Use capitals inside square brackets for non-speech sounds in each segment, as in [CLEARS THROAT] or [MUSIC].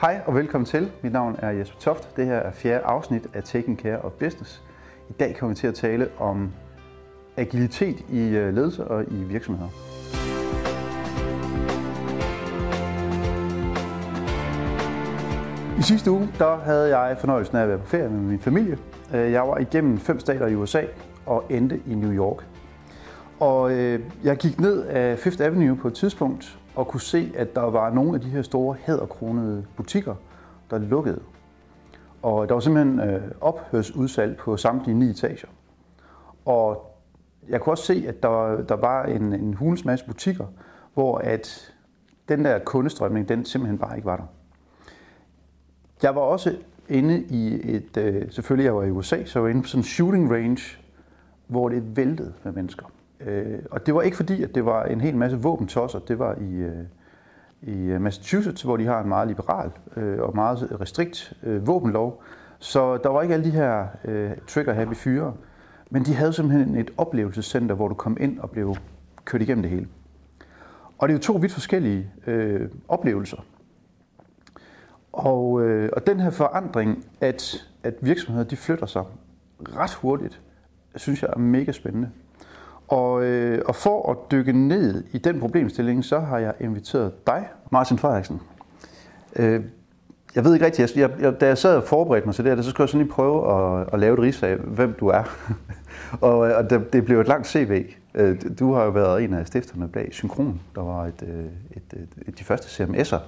Hej og velkommen til. Mit navn er Jesper Toft. Det her er fjerde afsnit af Taking Care of Business. I dag kommer vi til at tale om agilitet i øh, ledelse og i virksomheder. I sidste uge der havde jeg fornøjelsen af at være på ferie med min familie. Øh, jeg var igennem fem stater i USA og endte i New York. Og øh, jeg gik ned af Fifth Avenue på et tidspunkt og kunne se, at der var nogle af de her store hæderkronede butikker, der lukkede. Og der var simpelthen øh, ophørsudsalg på samtlige ni etager. Og jeg kunne også se, at der, der var en, en hulens masse butikker, hvor at den der kundestrømning, den simpelthen bare ikke var der. Jeg var også inde i et, øh, selvfølgelig jeg var i USA, så jeg var inde på sådan en shooting range, hvor det væltede med mennesker. Øh, og det var ikke fordi, at det var en hel masse våbentosser. Det var i, øh, i øh, Massachusetts, hvor de har en meget liberal øh, og meget restrikt øh, våbenlov. Så der var ikke alle de her øh, trigger-happy fyre. Men de havde simpelthen et oplevelsescenter, hvor du kom ind og blev kørt igennem det hele. Og det er jo to vidt forskellige øh, oplevelser. Og, øh, og den her forandring, at, at virksomheder de flytter sig ret hurtigt, synes jeg er mega spændende. Og, øh, og for at dykke ned i den problemstilling, så har jeg inviteret dig, Martin Frederiksen. Øh, jeg ved ikke rigtigt, altså, jeg, jeg, da jeg sad og forberedte mig til det her, så skulle jeg sådan lige prøve at, at lave et rigsag, hvem du er. [LAUGHS] og øh, og det, det blev et langt CV. Øh, du har jo været en af stifterne bag Synkron, der var et, øh, et, et, et, de første CMS'er.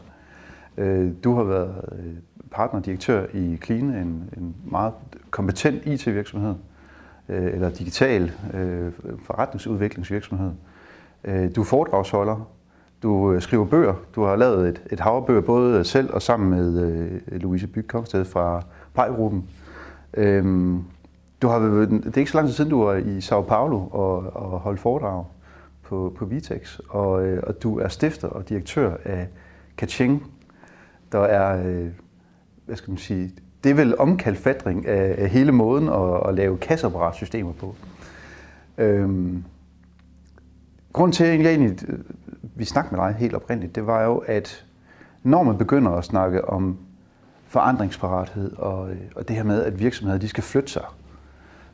Øh, du har været partnerdirektør i Clean, en, en meget kompetent IT-virksomhed øh, eller digital øh, forretningsudviklingsvirksomhed. Øh, du er foredragsholder, du øh, skriver bøger, du har lavet et, et hav bøger både selv og sammen med øh, Louise Byg Kongsted fra Pejgruppen. Øh, du har, det er ikke så lang tid siden, du var i Sao Paulo og, og holdt foredrag på, på Vitex, og, øh, og du er stifter og direktør af Kaching, der er, øh, hvad skal man sige, det er vel omkalfatring af, af hele måden at, at lave kasseapparatsystemer på. Øhm, grunden til, at jeg egentlig, vi snakker med dig helt oprindeligt, det var jo, at når man begynder at snakke om forandringsparathed og, øh, og det her med, at virksomheder de skal flytte sig,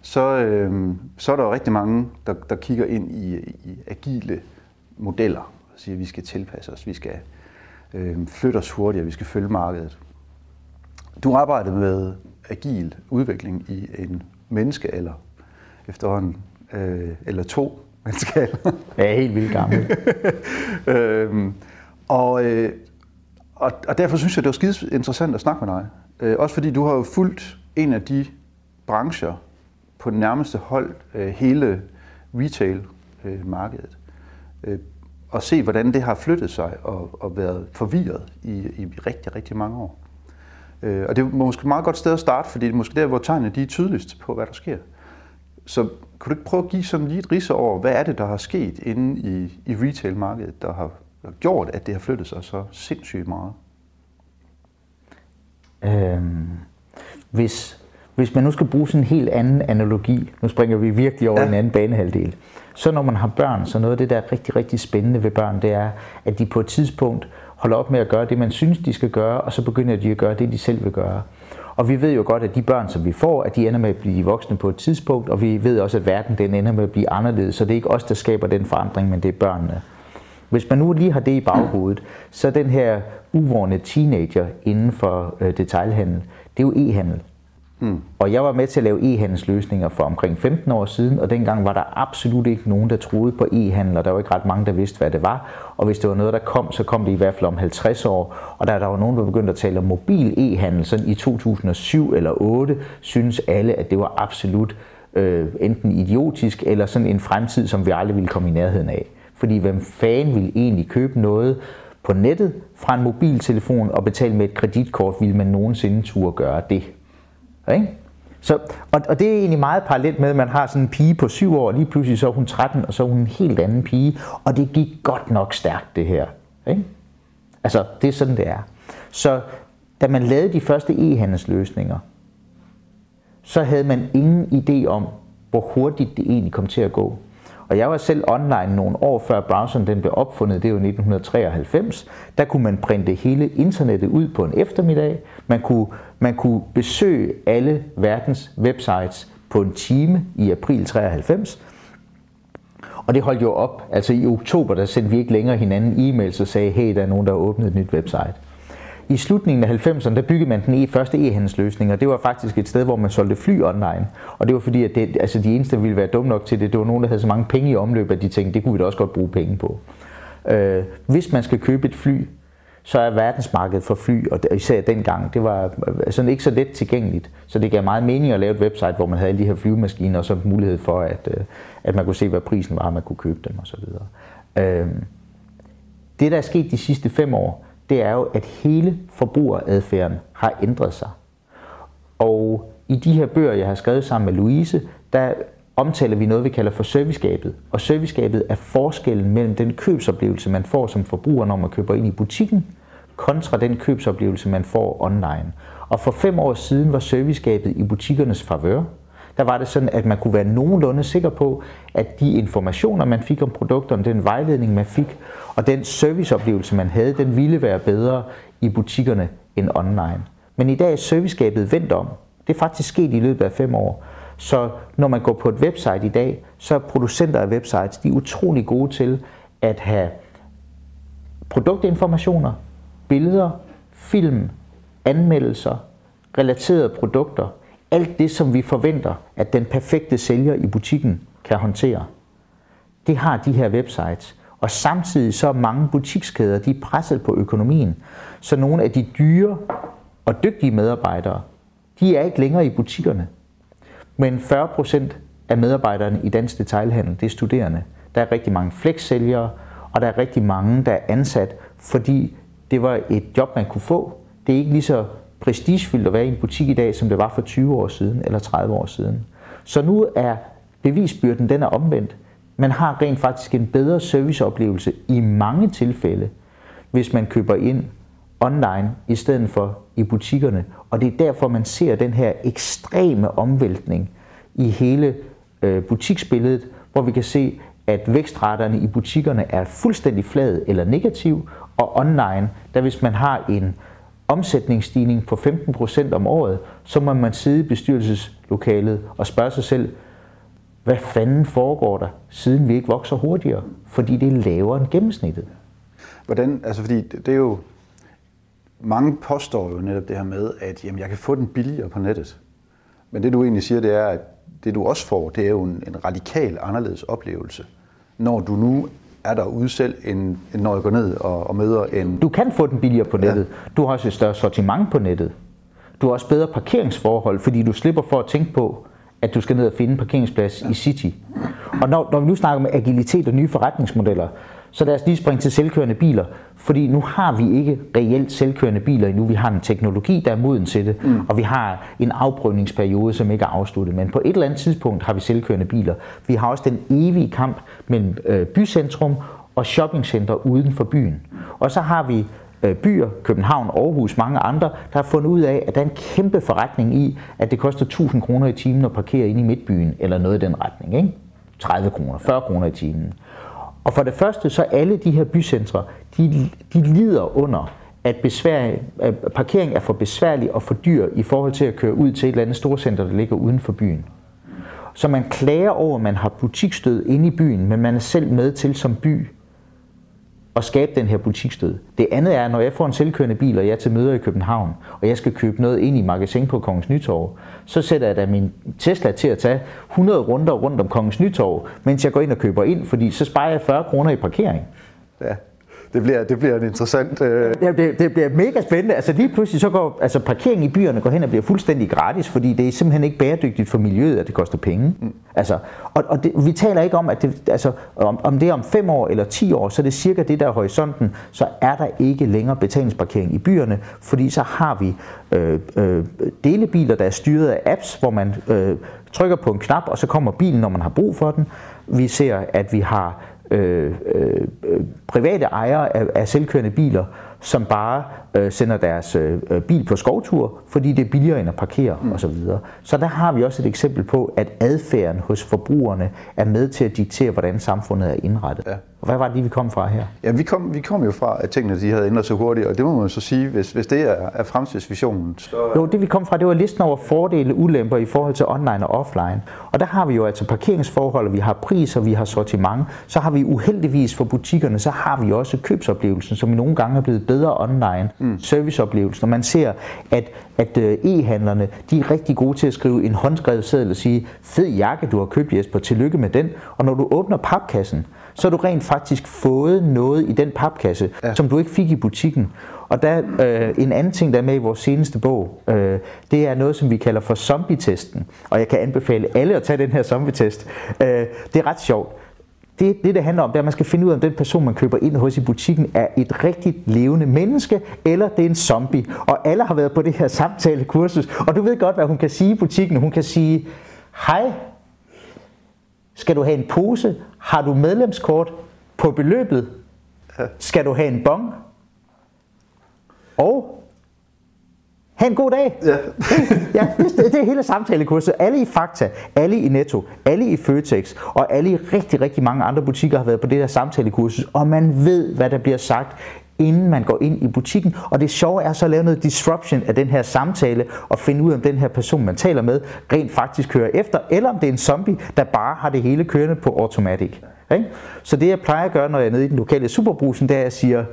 så, øhm, så er der jo rigtig mange, der, der kigger ind i, i agile modeller og siger, at vi skal tilpasse os, vi skal øhm, flytte os hurtigere, vi skal følge markedet. Du arbejdede med agil udvikling i en menneske eller efterhånden, øh, eller to [LAUGHS] menneskealder. Jeg er helt vildt gammel. [LAUGHS] øhm, og, øh, og, og derfor synes jeg, det var skide interessant at snakke med dig. Øh, også fordi du har jo fulgt en af de brancher på den nærmeste hold, øh, hele retail-markedet. Øh, og se, hvordan det har flyttet sig og, og været forvirret i, i rigtig, rigtig mange år. Øh, og det er måske et meget godt sted at starte, fordi det er måske der, hvor tegnene de er tydeligst på, hvad der sker. Så kan du ikke prøve at give sådan lige et ris over, hvad er det, der har sket inde i, i retail-markedet, der har gjort, at det har flyttet sig så sindssygt meget? Øhm, hvis, hvis man nu skal bruge sådan en helt anden analogi, nu springer vi virkelig over ja. en anden banehalvdel, så når man har børn, så noget af det, der er rigtig, rigtig spændende ved børn, det er, at de på et tidspunkt holder op med at gøre det, man synes, de skal gøre, og så begynder de at gøre det, de selv vil gøre. Og vi ved jo godt, at de børn, som vi får, at de ender med at blive voksne på et tidspunkt, og vi ved også, at verden den ender med at blive anderledes, så det er ikke os, der skaber den forandring, men det er børnene. Hvis man nu lige har det i baghovedet, så den her uvårende teenager inden for øh, detailhandel, det er jo e-handel. Mm. Og jeg var med til at lave e-handelsløsninger for omkring 15 år siden, og dengang var der absolut ikke nogen, der troede på e-handel, og der var ikke ret mange, der vidste, hvad det var. Og hvis det var noget, der kom, så kom det i hvert fald om 50 år. Og da der var nogen, der begyndte at tale om mobil e-handel, sådan i 2007 eller 2008, synes alle, at det var absolut øh, enten idiotisk, eller sådan en fremtid, som vi aldrig ville komme i nærheden af. Fordi hvem fanden ville egentlig købe noget på nettet fra en mobiltelefon og betale med et kreditkort, ville man nogensinde turde gøre det? Ikke? Så, og, og det er egentlig meget parallelt med, at man har sådan en pige på syv år, og lige pludselig så er hun 13, og så er hun en helt anden pige, og det gik godt nok stærkt det her. Ikke? Altså, det er sådan, det er. Så da man lavede de første e-handelsløsninger, så havde man ingen idé om, hvor hurtigt det egentlig kom til at gå. Og jeg var selv online nogle år før browseren den blev opfundet, det er jo 1993. Der kunne man printe hele internettet ud på en eftermiddag. Man kunne, man kunne besøge alle verdens websites på en time i april 93. Og det holdt jo op. Altså i oktober, der sendte vi ikke længere hinanden e-mails og sagde, hey, der er nogen, der har åbnet et nyt website. I slutningen af 90'erne, der byggede man den e, første e-handelsløsning, og det var faktisk et sted, hvor man solgte fly online. Og det var fordi, at det, altså de eneste, der ville være dumme nok til det, det var nogen, der havde så mange penge i omløb, at de tænkte, det kunne vi da også godt bruge penge på. Øh, hvis man skal købe et fly, så er verdensmarkedet for fly, og især dengang, det var altså ikke så let tilgængeligt. Så det gav meget mening at lave et website, hvor man havde alle de her flyvemaskiner, og så mulighed for, at, øh, at man kunne se, hvad prisen var, og man kunne købe dem osv. Øh, det, der er sket de sidste fem år, det er jo, at hele forbrugeradfærden har ændret sig. Og i de her bøger, jeg har skrevet sammen med Louise, der omtaler vi noget, vi kalder for servicegabet. Og servicegabet er forskellen mellem den købsoplevelse, man får som forbruger, når man køber ind i butikken, kontra den købsoplevelse, man får online. Og for fem år siden var servicegabet i butikkernes favør. Der var det sådan, at man kunne være nogenlunde sikker på, at de informationer, man fik om produkterne, den vejledning, man fik, og den serviceoplevelse, man havde, den ville være bedre i butikkerne end online. Men i dag er servicegabet vendt om. Det er faktisk sket i løbet af fem år. Så når man går på et website i dag, så er producenter af websites de er utrolig gode til at have produktinformationer, billeder, film, anmeldelser, relaterede produkter, alt det, som vi forventer, at den perfekte sælger i butikken kan håndtere. Det har de her websites. Og samtidig så er mange butikskæder, de er presset på økonomien. Så nogle af de dyre og dygtige medarbejdere, de er ikke længere i butikkerne. Men 40 procent af medarbejderne i dansk detailhandel, det er studerende. Der er rigtig mange flexsælgere, og der er rigtig mange, der er ansat, fordi det var et job, man kunne få. Det er ikke lige så prestigefyldt at være i en butik i dag, som det var for 20 år siden eller 30 år siden. Så nu er bevisbyrden, den er omvendt. Man har rent faktisk en bedre serviceoplevelse i mange tilfælde, hvis man køber ind online i stedet for i butikkerne. Og det er derfor, man ser den her ekstreme omvæltning i hele øh, butiksbilledet, hvor vi kan se, at vækstraterne i butikkerne er fuldstændig flad eller negativ, og online, der hvis man har en omsætningsstigning på 15% om året, så må man sidde i bestyrelseslokalet og spørge sig selv, hvad fanden foregår der, siden vi ikke vokser hurtigere? Fordi det er lavere end gennemsnittet. Hvordan, altså fordi det er jo, mange påstår jo netop det her med, at jamen, jeg kan få den billigere på nettet. Men det du egentlig siger, det er, at det du også får, det er jo en, en radikal anderledes oplevelse, når du nu er derude selv, end, end når jeg går ned og, og møder en... Du kan få den billigere på nettet. Ja. Du har også et større sortiment på nettet. Du har også bedre parkeringsforhold, fordi du slipper for at tænke på, at du skal ned og finde en parkeringsplads ja. i City. Og når, når vi nu snakker med agilitet og nye forretningsmodeller, så lad os lige springe til selvkørende biler, fordi nu har vi ikke reelt selvkørende biler endnu. Vi har en teknologi, der er moden til det, mm. og vi har en afprøvningsperiode, som ikke er afsluttet. Men på et eller andet tidspunkt har vi selvkørende biler. Vi har også den evige kamp mellem øh, bycentrum og shoppingcenter uden for byen. Og så har vi øh, byer, København, Aarhus, mange andre, der har fundet ud af, at der er en kæmpe forretning i, at det koster 1000 kroner i timen at parkere ind i midtbyen, eller noget i den retning. Ikke? 30 kroner, 40 kroner i timen. Og for det første, så alle de her bycentre, de, de lider under, at, besvær, at parkering er for besværlig og for dyr i forhold til at køre ud til et eller andet storcenter, der ligger uden for byen. Så man klager over, at man har butikstød inde i byen, men man er selv med til som by at skabe den her butikstød. Det andet er, når jeg får en selvkørende bil, og jeg er til møder i København, og jeg skal købe noget ind i magasin på Kongens Nytorv, så sætter jeg da min Tesla til at tage 100 runder rundt om Kongens Nytorv, mens jeg går ind og køber ind, fordi så sparer jeg 40 kroner i parkering. Ja, det bliver, det bliver en interessant... Øh... Ja, det, det bliver mega spændende. Altså lige pludselig så går altså, parkering i byerne går hen og bliver fuldstændig gratis, fordi det er simpelthen ikke bæredygtigt for miljøet, at det koster penge. Mm. Altså, og og det, vi taler ikke om, at det, altså, om, om det er om fem år eller ti år, så er det cirka det, der er horisonten, så er der ikke længere betalingsparkering i byerne, fordi så har vi øh, øh, delebiler, der er styret af apps, hvor man øh, trykker på en knap, og så kommer bilen, når man har brug for den. Vi ser, at vi har øh, øh, private ejere af, af selvkørende biler, som bare øh, sender deres øh, øh, bil på skovtur, fordi det er billigere end at parkere mm. osv. Så, så der har vi også et eksempel på, at adfærden hos forbrugerne er med til at diktere, hvordan samfundet er indrettet. Ja. Og hvad var det lige, vi kom fra her? Ja, vi kom, vi kom jo fra, at tingene de havde ændret sig hurtigt, og det må man så sige, hvis, hvis det er, er fremtidsvisionen. Så... Jo, det vi kom fra, det var listen over fordele og ulemper i forhold til online og offline. Og der har vi jo altså parkeringsforhold, vi har priser, vi har sortiment. Så har vi uheldigvis for butikkerne, så har vi også købsoplevelsen, som i nogle gange er blevet bedre online. Mm. Serviceoplevelsen, og man ser, at, at øh, e-handlerne, de er rigtig gode til at skrive en håndskrevet seddel og sige, fed jakke, du har købt Jesper, tillykke med den. Og når du åbner papkassen, så har du rent faktisk fået noget i den papkasse, ja. som du ikke fik i butikken. Og der øh, en anden ting, der er med i vores seneste bog, øh, det er noget, som vi kalder for zombie-testen. Og jeg kan anbefale alle at tage den her zombie-test. Øh, det er ret sjovt. Det, det, det handler om, det er, at man skal finde ud af, om den person, man køber ind hos i butikken, er et rigtigt levende menneske, eller det er en zombie. Og alle har været på det her samtalekursus, og du ved godt, hvad hun kan sige i butikken. Hun kan sige, hej, skal du have en pose? Har du medlemskort på beløbet? Skal du have en bong? Og Ha' en god dag. Ja. [LAUGHS] ja det, det er hele samtalekurset. Alle i Fakta, alle i Netto, alle i Føtex og alle i rigtig, rigtig mange andre butikker har været på det her samtalekursus, og man ved, hvad der bliver sagt inden man går ind i butikken. Og det sjove er så at lave noget disruption af den her samtale og finde ud af, om den her person, man taler med, rent faktisk kører efter, eller om det er en zombie, der bare har det hele kørende på automatic. Okay? Så det jeg plejer at gøre, når jeg er nede i den lokale superbrusen, det er, at jeg siger,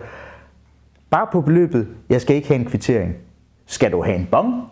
bare på beløbet, jeg skal ikke have en kvittering. Skal du have en bong?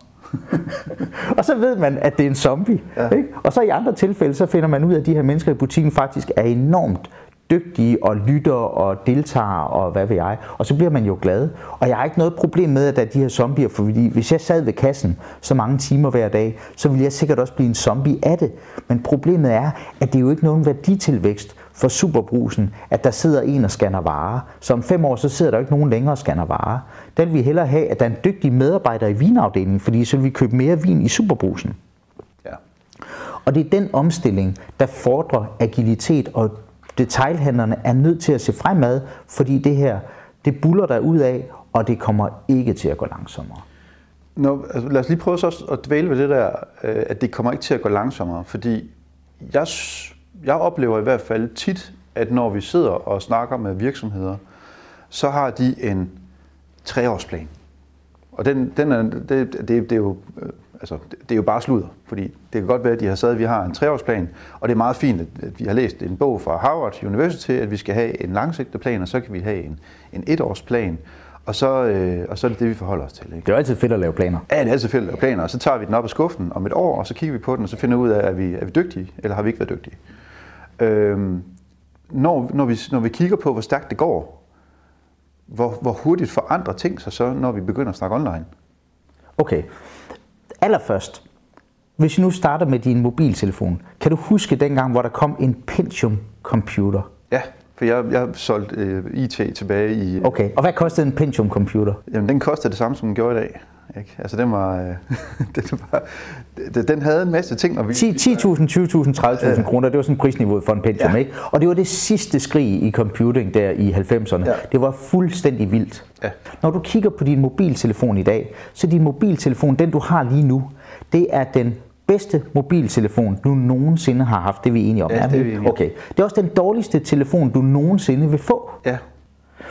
[LAUGHS] og så ved man, at det er en zombie. Ja. Ikke? Og så i andre tilfælde, så finder man ud af, at de her mennesker i butikken faktisk er enormt dygtige og lytter og deltager og hvad ved jeg. Og så bliver man jo glad. Og jeg har ikke noget problem med, at der er de her zombier, for hvis jeg sad ved kassen så mange timer hver dag, så ville jeg sikkert også blive en zombie af det. Men problemet er, at det er jo ikke nogen værditilvækst for superbrusen, at der sidder en og scanner varer. Så om fem år, så sidder der jo ikke nogen længere og scanner varer. Den vil vi hellere have, at der er en dygtig medarbejder i vinafdelingen, fordi så vil vi købe mere vin i superbrusen. Ja. Og det er den omstilling, der fordrer agilitet og detailhandlerne er nødt til at se fremad, fordi det her, det buller der ud af, og det kommer ikke til at gå langsommere. Nå, altså, lad os lige prøve så at dvæle ved det der, øh, at det kommer ikke til at gå langsommere, fordi jeg, jeg oplever i hvert fald tit, at når vi sidder og snakker med virksomheder, så har de en treårsplan. Og den, den er, det, det, det er jo øh, altså, det er jo bare sludder, fordi det kan godt være, at de har sagt, at vi har en treårsplan, og det er meget fint, at vi har læst en bog fra Harvard University, at vi skal have en langsigtet plan, og så kan vi have en, en etårsplan, og så, øh, og så er det det, vi forholder os til. Ikke? Det er jo altid fedt at lave planer. Ja, det er altid fedt at lave planer, og så tager vi den op af skuffen om et år, og så kigger vi på den, og så finder ud af, er vi, er vi dygtige, eller har vi ikke været dygtige. Øhm, når, når, vi, når vi kigger på, hvor stærkt det går, hvor, hvor hurtigt forandrer ting sig så, når vi begynder at snakke online? Okay, allerførst, hvis vi nu starter med din mobiltelefon, kan du huske dengang, hvor der kom en Pentium-computer? Ja, for jeg, jeg solgte øh, IT tilbage i... Okay, og hvad kostede en Pentium-computer? Jamen, den kostede det samme, som den gjorde i dag. Ikke? Altså, den var, øh, [LAUGHS] den, var den havde en masse ting. Og vi, 10.000, 20.000, 30.000 ja. kroner, det var sådan prisniveauet for en Pentium, ja. ikke? Og det var det sidste skrig i computing der i 90'erne. Ja. Det var fuldstændig vildt. Ja. Når du kigger på din mobiltelefon i dag, så din mobiltelefon, den du har lige nu, det er den bedste mobiltelefon, du nogensinde har haft. Det er vi enige om. Ja, det er vi enige. Okay. Det er også den dårligste telefon, du nogensinde vil få. Ja.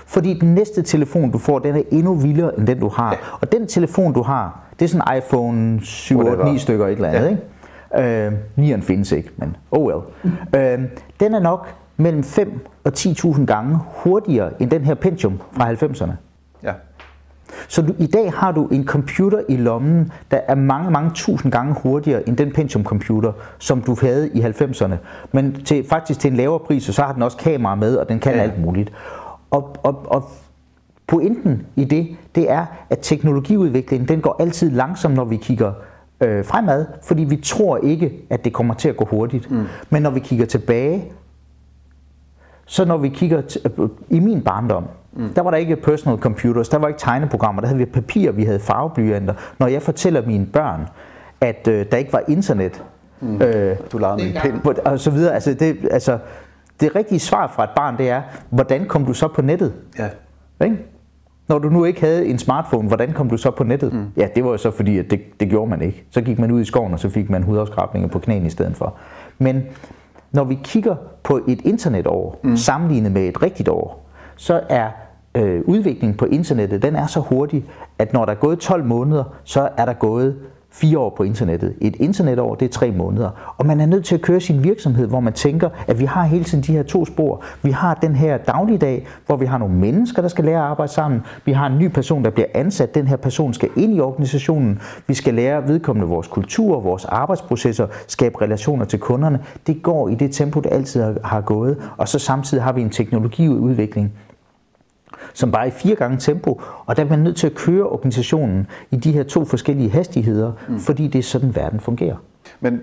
Fordi den næste telefon, du får, den er endnu vildere end den, du har. Ja. Og den telefon, du har, det er sådan en iPhone 7, 8, 9 stykker et eller andet. Ja. Ikke? Øh, 9'eren findes ikke, men oh well. Mm. [LAUGHS] Øh, den er nok mellem 5 og 10.000 gange hurtigere end den her Pentium fra 90'erne. Ja. Så du, i dag har du en computer i lommen, der er mange, mange tusind gange hurtigere end den Pentium-computer, som du havde i 90'erne. Men til, faktisk til en lavere pris, og så har den også kamera med, og den kan ja. alt muligt. Og, og, og pointen i det, det er, at teknologiudviklingen, den går altid langsomt, når vi kigger øh, fremad, fordi vi tror ikke, at det kommer til at gå hurtigt. Mm. Men når vi kigger tilbage, så når vi kigger t- øh, i min barndom, mm. der var der ikke personal computers, der var ikke tegneprogrammer, der havde vi papir, vi havde farveblyanter. Når jeg fortæller mine børn, at øh, der ikke var internet, mm. øh, du lavede en pind. Og så videre, altså det, altså, det rigtige svar fra et barn, det er, hvordan kom du så på nettet? Ja. Ikke? Når du nu ikke havde en smartphone, hvordan kom du så på nettet? Mm. Ja, det var jo så fordi, at det, det gjorde man ikke. Så gik man ud i skoven, og så fik man hudafskrabninger på knæene i stedet for. Men når vi kigger på et internetår, mm. sammenlignet med et rigtigt år, så er øh, udviklingen på internettet, den er så hurtig, at når der er gået 12 måneder, så er der gået fire år på internettet. Et internetår, det er tre måneder. Og man er nødt til at køre sin virksomhed, hvor man tænker, at vi har hele tiden de her to spor. Vi har den her dagligdag, hvor vi har nogle mennesker, der skal lære at arbejde sammen. Vi har en ny person, der bliver ansat. Den her person skal ind i organisationen. Vi skal lære vedkommende vores kultur, vores arbejdsprocesser, skabe relationer til kunderne. Det går i det tempo, det altid har gået. Og så samtidig har vi en teknologiudvikling, som bare er i fire gange tempo, og der er man nødt til at køre organisationen i de her to forskellige hastigheder, mm. fordi det er sådan, verden fungerer. Men,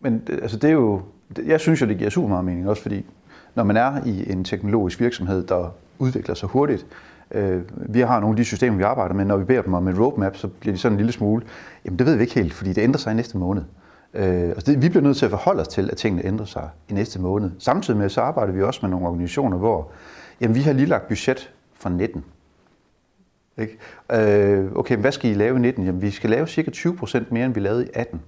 men altså det er jo, jeg synes jo, det giver super meget mening, også fordi når man er i en teknologisk virksomhed, der udvikler sig hurtigt, øh, vi har nogle af de systemer, vi arbejder med, når vi beder dem om en roadmap, så bliver de sådan en lille smule, jamen det ved vi ikke helt, fordi det ændrer sig i næste måned. Øh, altså det, vi bliver nødt til at forholde os til, at tingene ændrer sig i næste måned. Samtidig med, så arbejder vi også med nogle organisationer, hvor Jamen, vi har lige lagt budget for 19. Ikke? Øh, okay, hvad skal I lave i 19? Jamen, vi skal lave cirka 20 procent mere, end vi lavede i 18.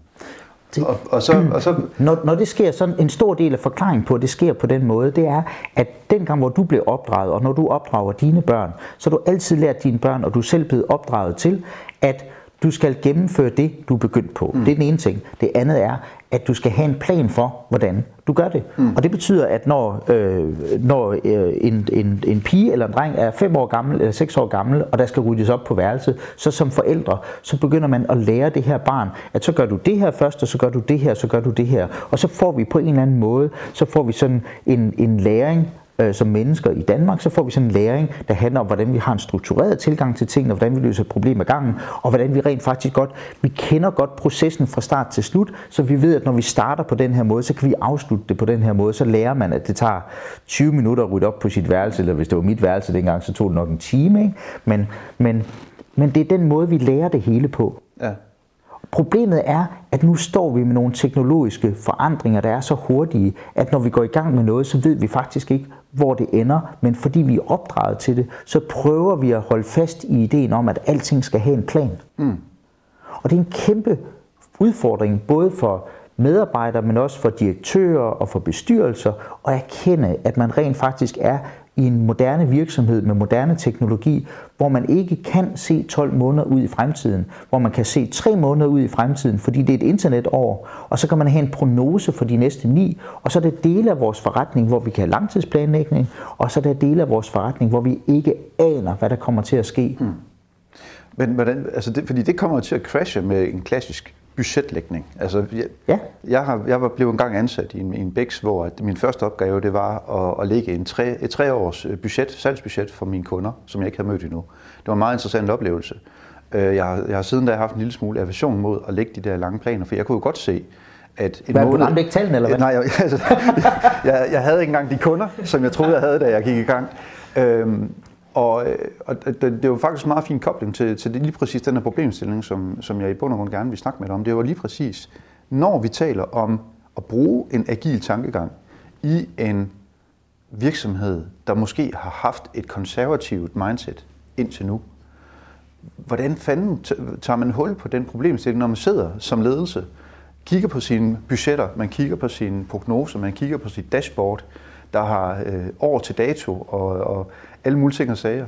Det, og, og så, og så... Når, når det sker, sådan en stor del af forklaringen på, at det sker på den måde, det er, at dengang, hvor du blev opdraget, og når du opdrager dine børn, så har du altid lært dine børn, og du er selv blevet opdraget til, at du skal gennemføre det, du er begyndt på. Mm. Det er den ene ting. Det andet er, at du skal have en plan for, hvordan du gør det. Mm. Og det betyder, at når, øh, når øh, en, en, en pige eller en dreng er 5 år gammel eller 6 år gammel, og der skal ryddes op på værelset, så som forældre, så begynder man at lære det her barn, at så gør du det her først, og så gør du det her, så gør du det her. Og så får vi på en eller anden måde, så får vi sådan en, en læring øh, som mennesker i Danmark, så får vi sådan en læring, der handler om, hvordan vi har en struktureret tilgang til tingene, hvordan vi løser problemer ad gangen, og hvordan vi rent faktisk godt, vi kender godt processen fra start til slut, så vi ved, at når vi starter på den her måde, så kan vi afslutte det på den her måde, så lærer man, at det tager 20 minutter at rydde op på sit værelse, eller hvis det var mit værelse dengang, så tog det nok en time, ikke? Men, men, men det er den måde, vi lærer det hele på. Ja. Problemet er, at nu står vi med nogle teknologiske forandringer, der er så hurtige, at når vi går i gang med noget, så ved vi faktisk ikke, hvor det ender, men fordi vi er opdraget til det, så prøver vi at holde fast i ideen om, at alting skal have en plan. Mm. Og det er en kæmpe udfordring, både for medarbejdere, men også for direktører og for bestyrelser, at erkende, at man rent faktisk er i en moderne virksomhed med moderne teknologi, hvor man ikke kan se 12 måneder ud i fremtiden, hvor man kan se 3 måneder ud i fremtiden, fordi det er et internetår, og så kan man have en prognose for de næste 9, og så er der dele af vores forretning, hvor vi kan have langtidsplanlægning, og så er der dele af vores forretning, hvor vi ikke aner, hvad der kommer til at ske. Hmm. Men hvordan, altså det, fordi det kommer til at crashe med en klassisk budgetlægning. Altså, jeg, ja. jeg, har, jeg var blevet engang ansat i en, i en BEX, hvor min første opgave det var at, at lægge en tre, et treårs øh, budget, salgsbudget for mine kunder, som jeg ikke havde mødt endnu. Det var en meget interessant oplevelse. Øh, jeg har, jeg har siden da haft en lille smule aversion mod at lægge de der lange planer, for jeg kunne jo godt se, at en hvad, måned... Du ramte ikke tallene, eller hvad? Nej, jeg, [LAUGHS] altså, jeg, jeg havde ikke engang de kunder, som jeg troede, jeg havde, da jeg gik i gang. Øhm, og, øh, og det, det var faktisk en meget fin kobling til, til lige præcis den her problemstilling, som, som jeg i bund og grund gerne vil snakke med dig om. Det var lige præcis, når vi taler om at bruge en agil tankegang i en virksomhed, der måske har haft et konservativt mindset indtil nu. Hvordan fanden tager man hul på den problemstilling, når man sidder som ledelse, kigger på sine budgetter, man kigger på sine prognoser, man kigger på sit dashboard, der har øh, år til dato og, og alle mulige ting og sager,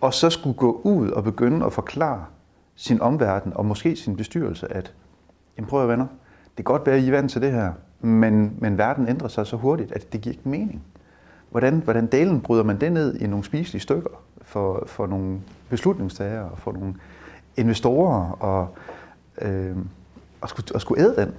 og så skulle gå ud og begynde at forklare sin omverden og måske sin bestyrelse, at jamen prøv at venner, det kan godt være, at I er vant til det her, men, men verden ændrer sig så hurtigt, at det giver ikke mening. Hvordan, hvordan delen bryder man det ned i nogle spiselige stykker for, for nogle beslutningstagere og for nogle investorer og, øh, og, skulle, og skulle æde den?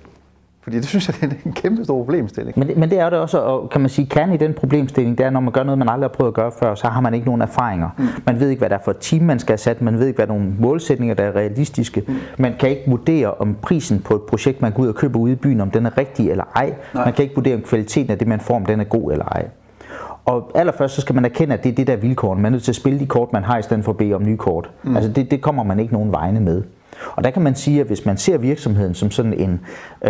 Fordi det [LAUGHS] synes jeg, det er en kæmpe stor problemstilling. Men, men det er det også, og kan man sige, kan i den problemstilling, det er, når man gør noget, man aldrig har prøvet at gøre før, så har man ikke nogen erfaringer. Mm. Man ved ikke, hvad der er for et team, man skal have sat, man ved ikke, hvad nogle målsætninger, der er realistiske. Mm. Man kan ikke vurdere, om prisen på et projekt, man går ud og køber ude i byen, om den er rigtig eller ej. Nej. Man kan ikke vurdere, om kvaliteten af det, man får, om den er god eller ej. Og allerførst så skal man erkende, at det er det der vilkår. Man er nødt til at spille de kort, man har, i stedet for at bede om nye kort. Mm. Altså det, det kommer man ikke nogen vegne med. Og der kan man sige, at hvis man ser virksomheden som sådan en,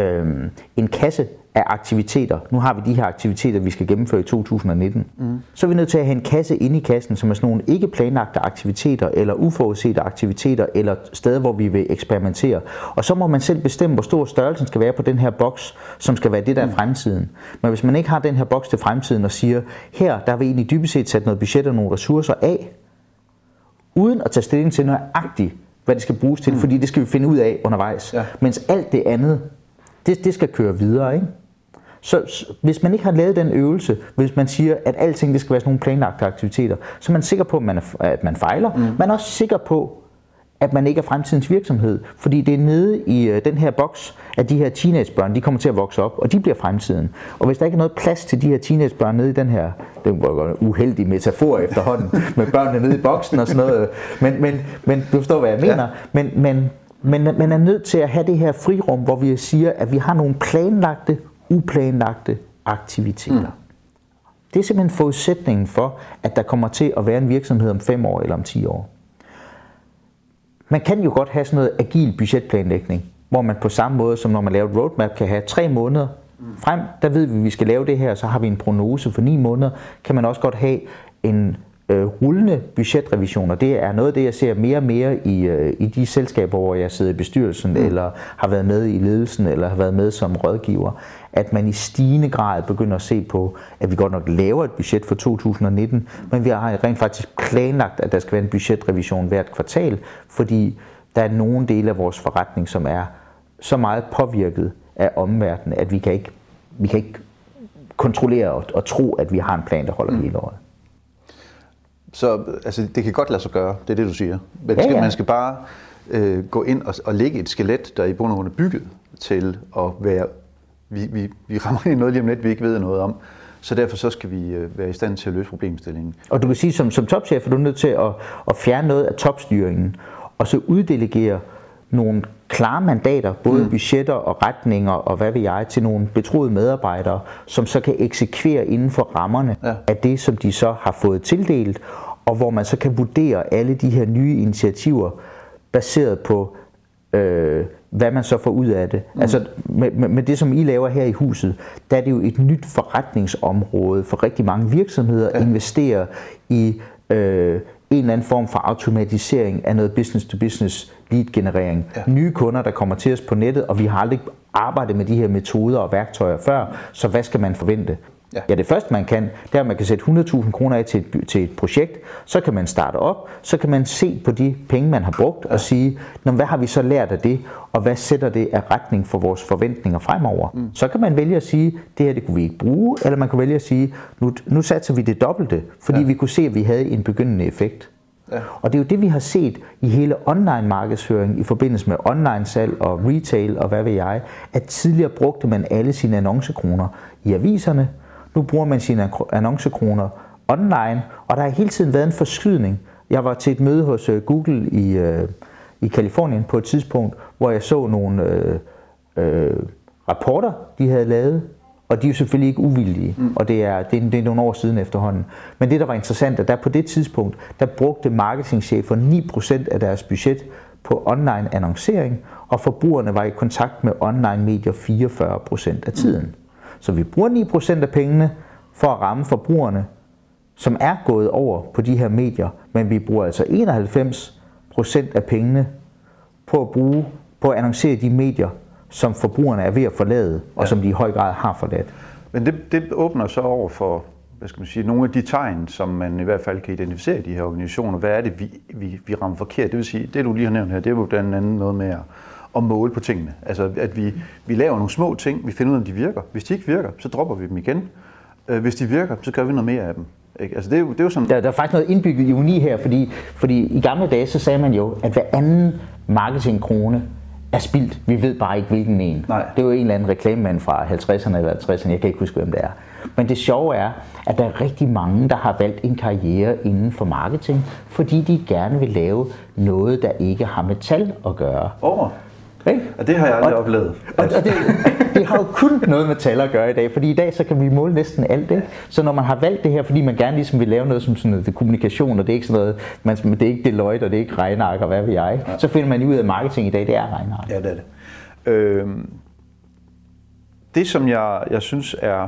øh, en kasse af aktiviteter, nu har vi de her aktiviteter, vi skal gennemføre i 2019, mm. så er vi nødt til at have en kasse inde i kassen, som er sådan nogle ikke planlagte aktiviteter, eller uforudsete aktiviteter, eller steder, hvor vi vil eksperimentere. Og så må man selv bestemme, hvor stor størrelsen skal være på den her boks, som skal være det, der er fremtiden. Men hvis man ikke har den her boks til fremtiden og siger, her, der har vi egentlig dybest set sat noget budget og nogle ressourcer af, uden at tage stilling til nøjagtigt, hvad det skal bruges til, mm. fordi det skal vi finde ud af undervejs. Ja. Mens alt det andet, det, det skal køre videre, ikke? Så hvis man ikke har lavet den øvelse, hvis man siger, at alting det skal være sådan nogle planlagte aktiviteter, så er man sikker på, at man, er, at man fejler. Mm. Man er også sikker på, at man ikke er fremtidens virksomhed. Fordi det er nede i uh, den her boks, at de her teenagebørn, de kommer til at vokse op, og de bliver fremtiden. Og hvis der ikke er noget plads til de her teenagebørn nede i den her, det var en uheldig metafor efterhånden, [LAUGHS] med børnene nede i boksen og sådan noget, men, men, men du forstår, hvad jeg mener. Ja. Men, men, men man er nødt til at have det her frirum, hvor vi siger, at vi har nogle planlagte, uplanlagte aktiviteter. Mm. Det er simpelthen forudsætningen for, at der kommer til at være en virksomhed om 5 år eller om 10 år. Man kan jo godt have sådan noget agil budgetplanlægning, hvor man på samme måde som når man laver et roadmap kan have tre måneder frem, der ved vi, at vi skal lave det her, så har vi en prognose for ni måneder, kan man også godt have en øh, rullende budgetrevisioner. Det er noget af det, jeg ser mere og mere i, øh, i de selskaber, hvor jeg sidder i bestyrelsen, mm. eller har været med i ledelsen, eller har været med som rådgiver, at man i stigende grad begynder at se på, at vi godt nok laver et budget for 2019, men vi har rent faktisk planlagt, at der skal være en budgetrevision hvert kvartal, fordi der er nogle dele af vores forretning, som er så meget påvirket af omverdenen, at vi kan ikke, vi kan ikke kontrollere og, og tro, at vi har en plan, der holder mm. hele året. Så altså, det kan godt lade sig gøre, det er det, du siger. Men ja, skal, ja. man skal bare øh, gå ind og, og lægge et skelet, der i bund og grund er bygget til at være vi, vi, vi rammer ind i noget lige om lidt, vi ikke ved noget om. Så derfor så skal vi øh, være i stand til at løse problemstillingen. Og du kan sige, som, som topchef er du nødt til at, at fjerne noget af topstyringen, og så uddelegere nogle klare mandater, både mm. budgetter og retninger og hvad vil jeg, til nogle betroede medarbejdere, som så kan eksekvere inden for rammerne ja. af det, som de så har fået tildelt, og hvor man så kan vurdere alle de her nye initiativer baseret på øh, hvad man så får ud af det. Mm. Altså med, med, med det, som I laver her i huset, der er det jo et nyt forretningsområde for rigtig mange virksomheder ja. investere i øh, en eller anden form for automatisering af noget business-to-business lead-generering. Ja. Nye kunder, der kommer til os på nettet, og vi har aldrig arbejdet med de her metoder og værktøjer før, så hvad skal man forvente? Ja. ja, det første man kan, det er, at man kan sætte 100.000 kroner af til et, til et projekt. Så kan man starte op, så kan man se på de penge, man har brugt, ja. og sige, hvad har vi så lært af det, og hvad sætter det af retning for vores forventninger fremover. Mm. Så kan man vælge at sige, det her det kunne vi ikke bruge, eller man kan vælge at sige, nu, nu satser vi det dobbelte, fordi ja. vi kunne se, at vi havde en begyndende effekt. Ja. Og det er jo det, vi har set i hele online markedsføring i forbindelse med online salg og retail og hvad ved jeg, at tidligere brugte man alle sine annoncekroner i aviserne, nu bruger man sine annoncekroner online, og der har hele tiden været en forskydning. Jeg var til et møde hos øh, Google i, øh, i Kalifornien på et tidspunkt, hvor jeg så nogle øh, øh, rapporter, de havde lavet, og de er jo selvfølgelig ikke uvildige, mm. og det er, det, er, det er nogle år siden efterhånden. Men det, der var interessant, at der på det tidspunkt, der brugte marketingchefer 9% af deres budget på online annoncering, og forbrugerne var i kontakt med online medier 44% af tiden. Mm. Så vi bruger 9% af pengene for at ramme forbrugerne, som er gået over på de her medier, men vi bruger altså 91% af pengene på at bruge på at annoncere de medier, som forbrugerne er ved at forlade, og ja. som de i høj grad har forladt. Men det, det åbner så over for hvad skal man sige, nogle af de tegn, som man i hvert fald kan identificere i de her organisationer. Hvad er det, vi, vi, vi rammer forkert? Det vil sige, det du lige har nævnt her, det er jo blandt andet noget med at at måle på tingene. Altså, at vi, vi laver nogle små ting, vi finder ud af, om de virker. Hvis de ikke virker, så dropper vi dem igen. Øh, hvis de virker, så gør vi noget mere af dem. Ikke? Altså, det, er jo, det er jo sådan... Der, der er faktisk noget indbygget ironi her, fordi, fordi i gamle dage, så sagde man jo, at hver anden marketingkrone er spildt. Vi ved bare ikke, hvilken en. Nej. Det er jo en eller anden reklamemand fra 50'erne eller 60'erne, jeg kan ikke huske, hvem det er. Men det sjove er, at der er rigtig mange, der har valgt en karriere inden for marketing, fordi de gerne vil lave noget, der ikke har med tal at gøre. Oh. Ikke? Og det har jeg aldrig og, oplevet. Og, og det, det har jo kun noget med tal at gøre i dag, fordi i dag så kan vi måle næsten alt. Ikke? Så når man har valgt det her, fordi man gerne ligesom vil lave noget som sådan noget, det kommunikation, og det er ikke sådan noget, man, det er ikke Deloitte, og det er ikke regneark, og hvad ved jeg, ja. så finder man ud af, at marketing i dag, det er regneark. Ja, det er det. Øhm, det, som jeg, jeg synes er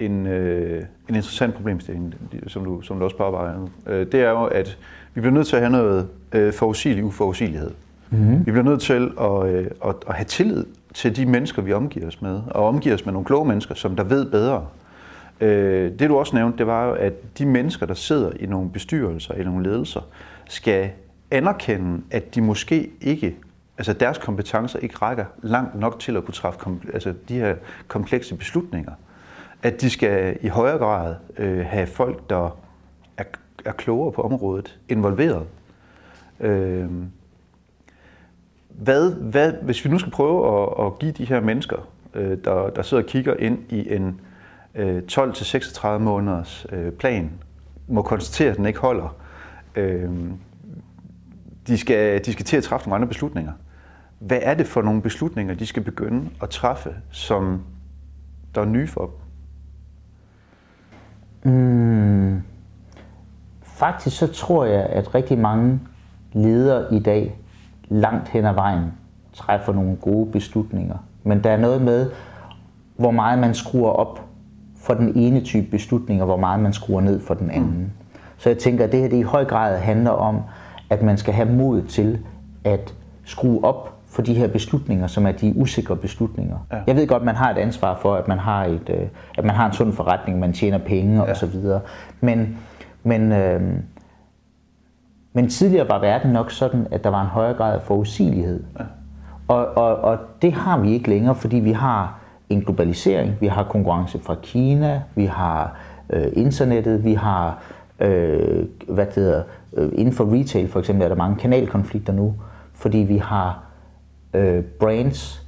en, øh, en interessant problemstilling, som du, som du også påpeger øh, det er jo, at vi bliver nødt til at have noget øh, forudsigelig uforudsigelighed. Mm-hmm. Vi bliver nødt til at, øh, at, at have tillid til de mennesker, vi omgiver os med, og omgiver os med nogle kloge mennesker, som der ved bedre. Øh, det du også nævnte, det var jo, at de mennesker, der sidder i nogle bestyrelser eller nogle ledelser, skal anerkende, at de måske ikke, altså deres kompetencer ikke rækker langt nok til at kunne træffe altså de her komplekse beslutninger. At de skal i højere grad øh, have folk, der er, er klogere på området, involveret. Øh, hvad, hvad, hvis vi nu skal prøve at, at give de her mennesker, øh, der, der sidder og kigger ind i en øh, 12-36 måneders øh, plan, må konstatere, at den ikke holder. Øh, de, skal, de skal til at træffe nogle andre beslutninger. Hvad er det for nogle beslutninger, de skal begynde at træffe, som der er nye for dem? Mm. Faktisk så tror jeg, at rigtig mange ledere i dag langt hen ad vejen træffer nogle gode beslutninger. Men der er noget med, hvor meget man skruer op for den ene type beslutninger, hvor meget man skruer ned for den anden. Mm. Så jeg tænker, at det her det i høj grad handler om, at man skal have mod til at skrue op for de her beslutninger, som er de usikre beslutninger. Ja. Jeg ved godt, at man har et ansvar for, at man har, et, øh, at man har en sund forretning, man tjener penge ja. osv. Men, men øh, men tidligere var verden nok sådan, at der var en højere grad af forudsigelighed. Ja. Og, og, og det har vi ikke længere, fordi vi har en globalisering, vi har konkurrence fra Kina, vi har øh, internettet, vi har øh, hvad det hedder, øh, inden for retail for eksempel er der mange kanalkonflikter nu, fordi vi har øh, brands,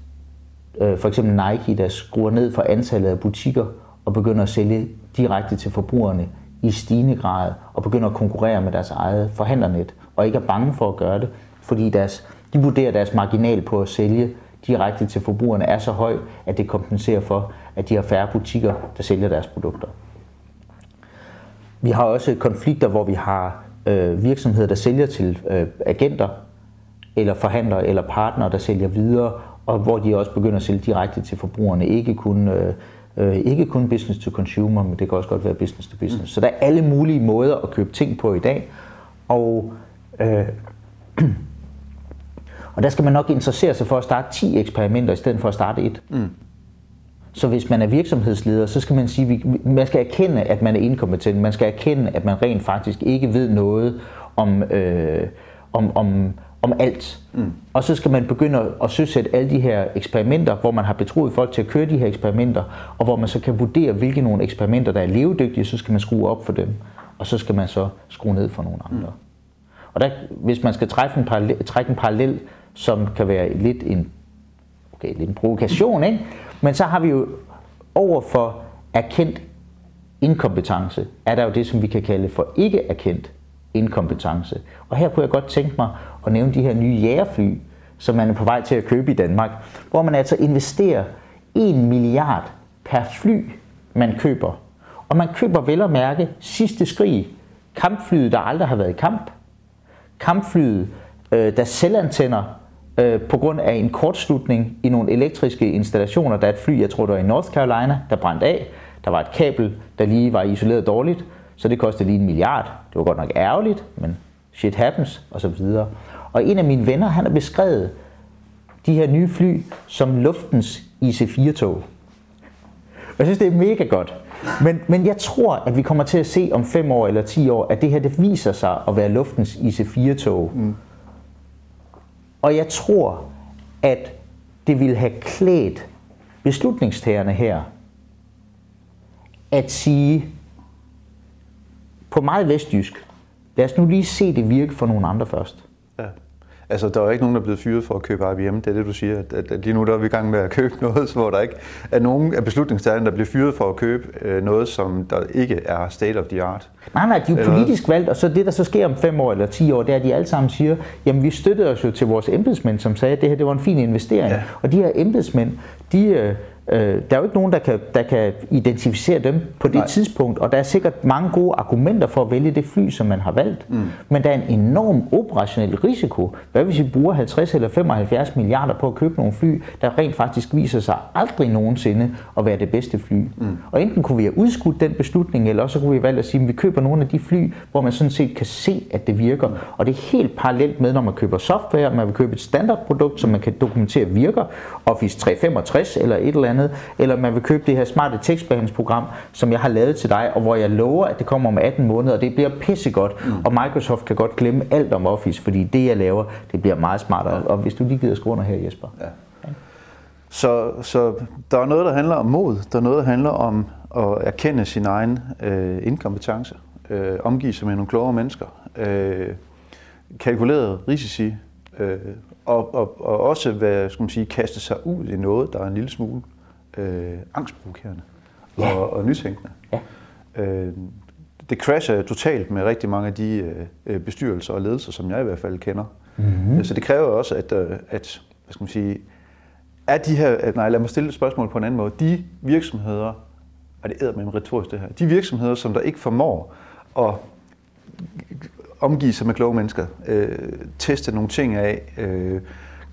øh, for eksempel Nike, der skruer ned for antallet af butikker og begynder at sælge direkte til forbrugerne i stigende grad og begynder at konkurrere med deres eget forhandlernet, og ikke er bange for at gøre det, fordi deres, de vurderer deres marginal på at sælge direkte til forbrugerne er så høj, at det kompenserer for, at de har færre butikker, der sælger deres produkter. Vi har også konflikter, hvor vi har øh, virksomheder, der sælger til øh, agenter, eller forhandlere eller partnere, der sælger videre, og hvor de også begynder at sælge direkte til forbrugerne, ikke kun øh, Øh, ikke kun business to consumer, men det kan også godt være business to business. Mm. Så der er alle mulige måder at købe ting på i dag. Og, øh, [CLEARS THROAT] og der skal man nok interessere sig for at starte 10 eksperimenter, i stedet for at starte et. Mm. Så hvis man er virksomhedsleder, så skal man sige, at man skal erkende, at man er inkompetent. Man skal erkende, at man rent faktisk ikke ved noget om, øh, om, om om alt. Mm. Og så skal man begynde at søsætte alle de her eksperimenter, hvor man har betroet folk til at køre de her eksperimenter, og hvor man så kan vurdere, hvilke nogle eksperimenter, der er levedygtige, så skal man skrue op for dem, og så skal man så skrue ned for nogle andre. Mm. Og der, hvis man skal træffe en parallel, trække en parallel, som kan være lidt en, okay, lidt en provokation, ikke? men så har vi jo over for erkendt inkompetence, er der jo det, som vi kan kalde for ikke erkendt inkompetence. Og her kunne jeg godt tænke mig at nævne de her nye jægerfly, som man er på vej til at købe i Danmark, hvor man altså investerer 1 milliard per fly, man køber. Og man køber vel at mærke sidste skrig, kampflyet, der aldrig har været i kamp, kampflyet, øh, der selvantænder øh, på grund af en kortslutning i nogle elektriske installationer. Der er et fly, jeg tror det var i North Carolina, der brændte af. Der var et kabel, der lige var isoleret dårligt, så det kostede lige en milliard. Det var godt nok ærgerligt, men shit happens, og så videre. Og en af mine venner, han har beskrevet de her nye fly som luftens IC4-tog. Jeg synes, det er mega godt. Men, men jeg tror, at vi kommer til at se om 5 år eller 10 år, at det her det viser sig at være luftens IC4-tog. Mm. Og jeg tror, at det ville have klædt beslutningstagerne her at sige på meget vestjysk, lad os nu lige se det virke for nogle andre først. Altså, der er ikke nogen, der er blevet fyret for at købe IBM. Det er det, du siger. At, at, lige nu der er vi i gang med at købe [LAUGHS] noget, hvor der ikke er nogen af beslutningstagerne, der bliver fyret for at købe øh, noget, som der ikke er state of the art. Nej, nej, de er jo politisk valgt, og så det, der så sker om fem år eller ti år, det er, at de alle sammen siger, jamen vi støttede os jo til vores embedsmænd, som sagde, at det her det var en fin investering. Ja. Og de her embedsmænd, de, øh, Øh, der er jo ikke nogen, der kan, der kan identificere dem på det Nej. tidspunkt, og der er sikkert mange gode argumenter for at vælge det fly, som man har valgt. Mm. Men der er en enorm operationel risiko. Hvad hvis vi bruger 50 eller 75 milliarder på at købe nogle fly, der rent faktisk viser sig aldrig nogensinde at være det bedste fly? Mm. Og enten kunne vi have udskudt den beslutning, eller også kunne vi have valgt at sige, at vi køber nogle af de fly, hvor man sådan set kan se, at det virker. Mm. Og det er helt parallelt med, når man køber software, man vil købe et standardprodukt, som man kan dokumentere virker, Office 365 eller et eller andet andet, eller man vil købe det her smarte tekstbehandlingsprogram, som jeg har lavet til dig, og hvor jeg lover, at det kommer om 18 måneder, og det bliver pissegodt, mm. og Microsoft kan godt glemme alt om Office, fordi det, jeg laver, det bliver meget smartere. Og hvis du lige gider skrive under her, Jesper. Ja. Så, så der er noget, der handler om mod, der er noget, der handler om at erkende sin egen øh, inkompetence, øh, omgive sig med nogle klogere mennesker, øh, kalkuleret risici, øh, og, og, og også hvad, skal man sige, kaste sig ud i noget, der er en lille smule øh, angstprovokerende ja. og, og nytænkende. Ja. Øh, det crasher totalt med rigtig mange af de øh, bestyrelser og ledelser, som jeg i hvert fald kender. Mm-hmm. Så det kræver også, at, øh, at hvad skal man sige, er de her, at, nej, lad mig stille et spørgsmål på en anden måde. De virksomheder, og det er med en retorisk det her, de virksomheder, som der ikke formår at omgive sig med kloge mennesker, øh, teste nogle ting af, øh,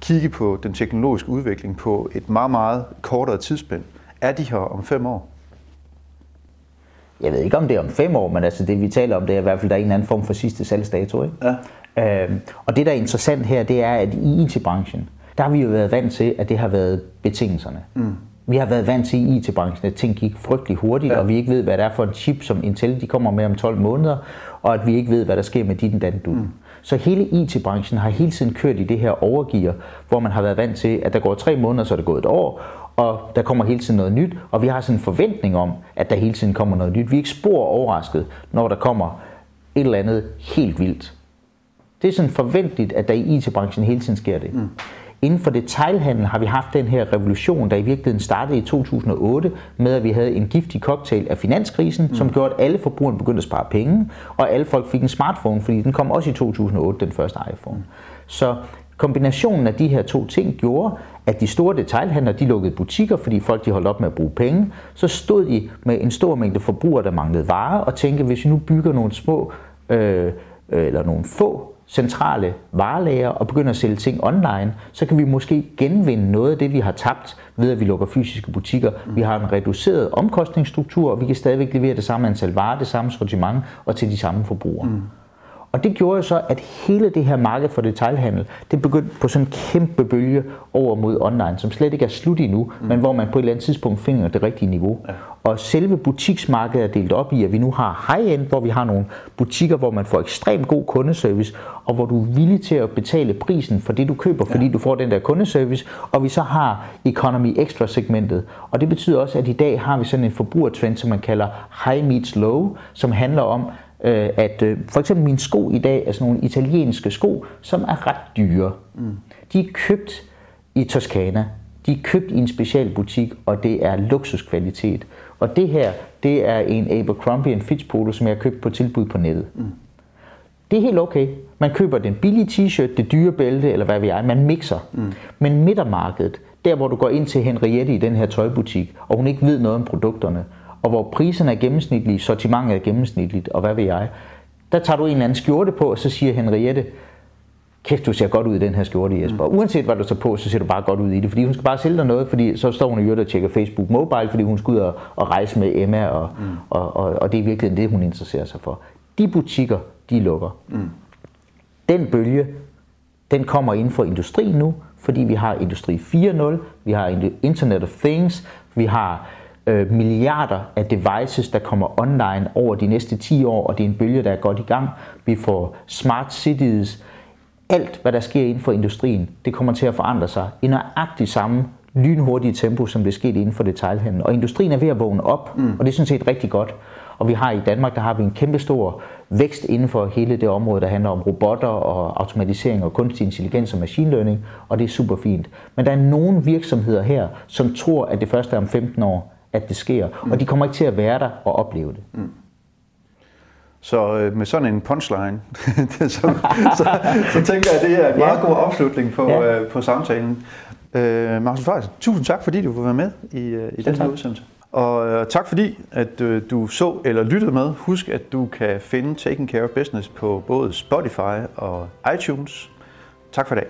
kigge på den teknologiske udvikling på et meget, meget kortere tidsspænd. Er de her om fem år? Jeg ved ikke, om det er om fem år, men altså det vi taler om, det er i hvert fald, der er en anden form for sidste salgsdato. Ikke? Ja. Øhm, og det, der er interessant her, det er, at i IT-branchen, der har vi jo været vant til, at det har været betingelserne. Mm. Vi har været vant til i IT-branchen, at ting gik frygtelig hurtigt, ja. og vi ikke ved, hvad det er for en chip, som Intel de kommer med om 12 måneder, og at vi ikke ved, hvad der sker med dit og dan mm. Så hele IT-branchen har hele tiden kørt i det her overgear, hvor man har været vant til, at der går tre måneder, så er det gået et år, og der kommer hele tiden noget nyt, og vi har sådan en forventning om, at der hele tiden kommer noget nyt. Vi er ikke spor overrasket, når der kommer et eller andet helt vildt. Det er sådan forventeligt, at der i IT-branchen hele tiden sker det. Mm. Inden for detailhandel har vi haft den her revolution, der i virkeligheden startede i 2008 med, at vi havde en giftig cocktail af finanskrisen, mm. som gjorde, at alle forbrugerne begyndte at spare penge, og alle folk fik en smartphone, fordi den kom også i 2008, den første iPhone. Så kombinationen af de her to ting gjorde, at de store detailhandlere de lukkede butikker, fordi folk de holdt op med at bruge penge. Så stod de med en stor mængde forbrugere, der manglede varer, og tænkte, hvis vi nu bygger nogle små, øh, eller nogle få centrale varelager og begynder at sælge ting online, så kan vi måske genvinde noget af det, vi har tabt ved, at vi lukker fysiske butikker. Vi har en reduceret omkostningsstruktur, og vi kan stadigvæk levere det samme antal varer, det samme sortiment og til de samme forbrugere. Mm. Og det gjorde jo så, at hele det her marked for detailhandel, det begyndte på sådan en kæmpe bølge over mod online, som slet ikke er slut endnu, mm. men hvor man på et eller andet tidspunkt finder det rigtige niveau. Ja. Og selve butiksmarkedet er delt op i, at vi nu har high-end, hvor vi har nogle butikker, hvor man får ekstremt god kundeservice, og hvor du er villig til at betale prisen for det, du køber, fordi ja. du får den der kundeservice. Og vi så har economy extra segmentet. Og det betyder også, at i dag har vi sådan en forbrugertrend, som man kalder high meets low, som handler om, øh, at øh, for eksempel mine sko i dag er sådan nogle italienske sko, som er ret dyre. Mm. De er købt i Toskana. De er købt i en special butik, og det er luksuskvalitet. Og det her, det er en Abercrombie Fitch polo, som jeg har købt på tilbud på nettet. Mm. Det er helt okay. Man køber den billige t-shirt, det dyre bælte, eller hvad vi er. Man mixer. Mm. Men midtermarkedet, der hvor du går ind til Henriette i den her tøjbutik, og hun ikke ved noget om produkterne, og hvor priserne er gennemsnitlige, sortimentet er gennemsnitligt, og hvad ved jeg, der tager du en eller anden skjorte på, og så siger Henriette, kæft, du ser godt ud i den her skjorte, Jesper. Mm. Uanset hvad du tager på, så ser du bare godt ud i det, fordi hun skal bare sælge dig noget, fordi så står hun i øvrigt og tjekker Facebook Mobile, fordi hun skal ud og, og rejse med Emma, og, mm. og, og, og det er virkelig det, hun interesserer sig for. De butikker, de lukker. Mm. Den bølge, den kommer inden for industrien nu, fordi vi har Industri 4.0, vi har Internet of Things, vi har øh, milliarder af devices, der kommer online over de næste 10 år, og det er en bølge, der er godt i gang. Vi får smart cities. Alt, hvad der sker inden for industrien, det kommer til at forandre sig i nøjagtigt samme lynhurtige tempo, som det skete inden for detailhandlen. Og industrien er ved at vågne op, mm. og det er sådan set rigtig godt. Og vi har i Danmark, der har vi en kæmpe stor vækst inden for hele det område, der handler om robotter og automatisering og kunstig intelligens og machine learning, og det er super fint. Men der er nogle virksomheder her, som tror, at det først er om 15 år, at det sker, mm. og de kommer ikke til at være der og opleve det. Mm. Så øh, med sådan en punchline, [LAUGHS] så, så, så tænker jeg, at det er en meget god afslutning på, ja. øh, på samtalen. Øh, Markus Frederiksen, tusind tak, fordi du vil være med i, øh, i den her udsendelse. Og øh, tak fordi, at øh, du så eller lyttede med. Husk, at du kan finde Taking Care of Business på både Spotify og iTunes. Tak for i dag.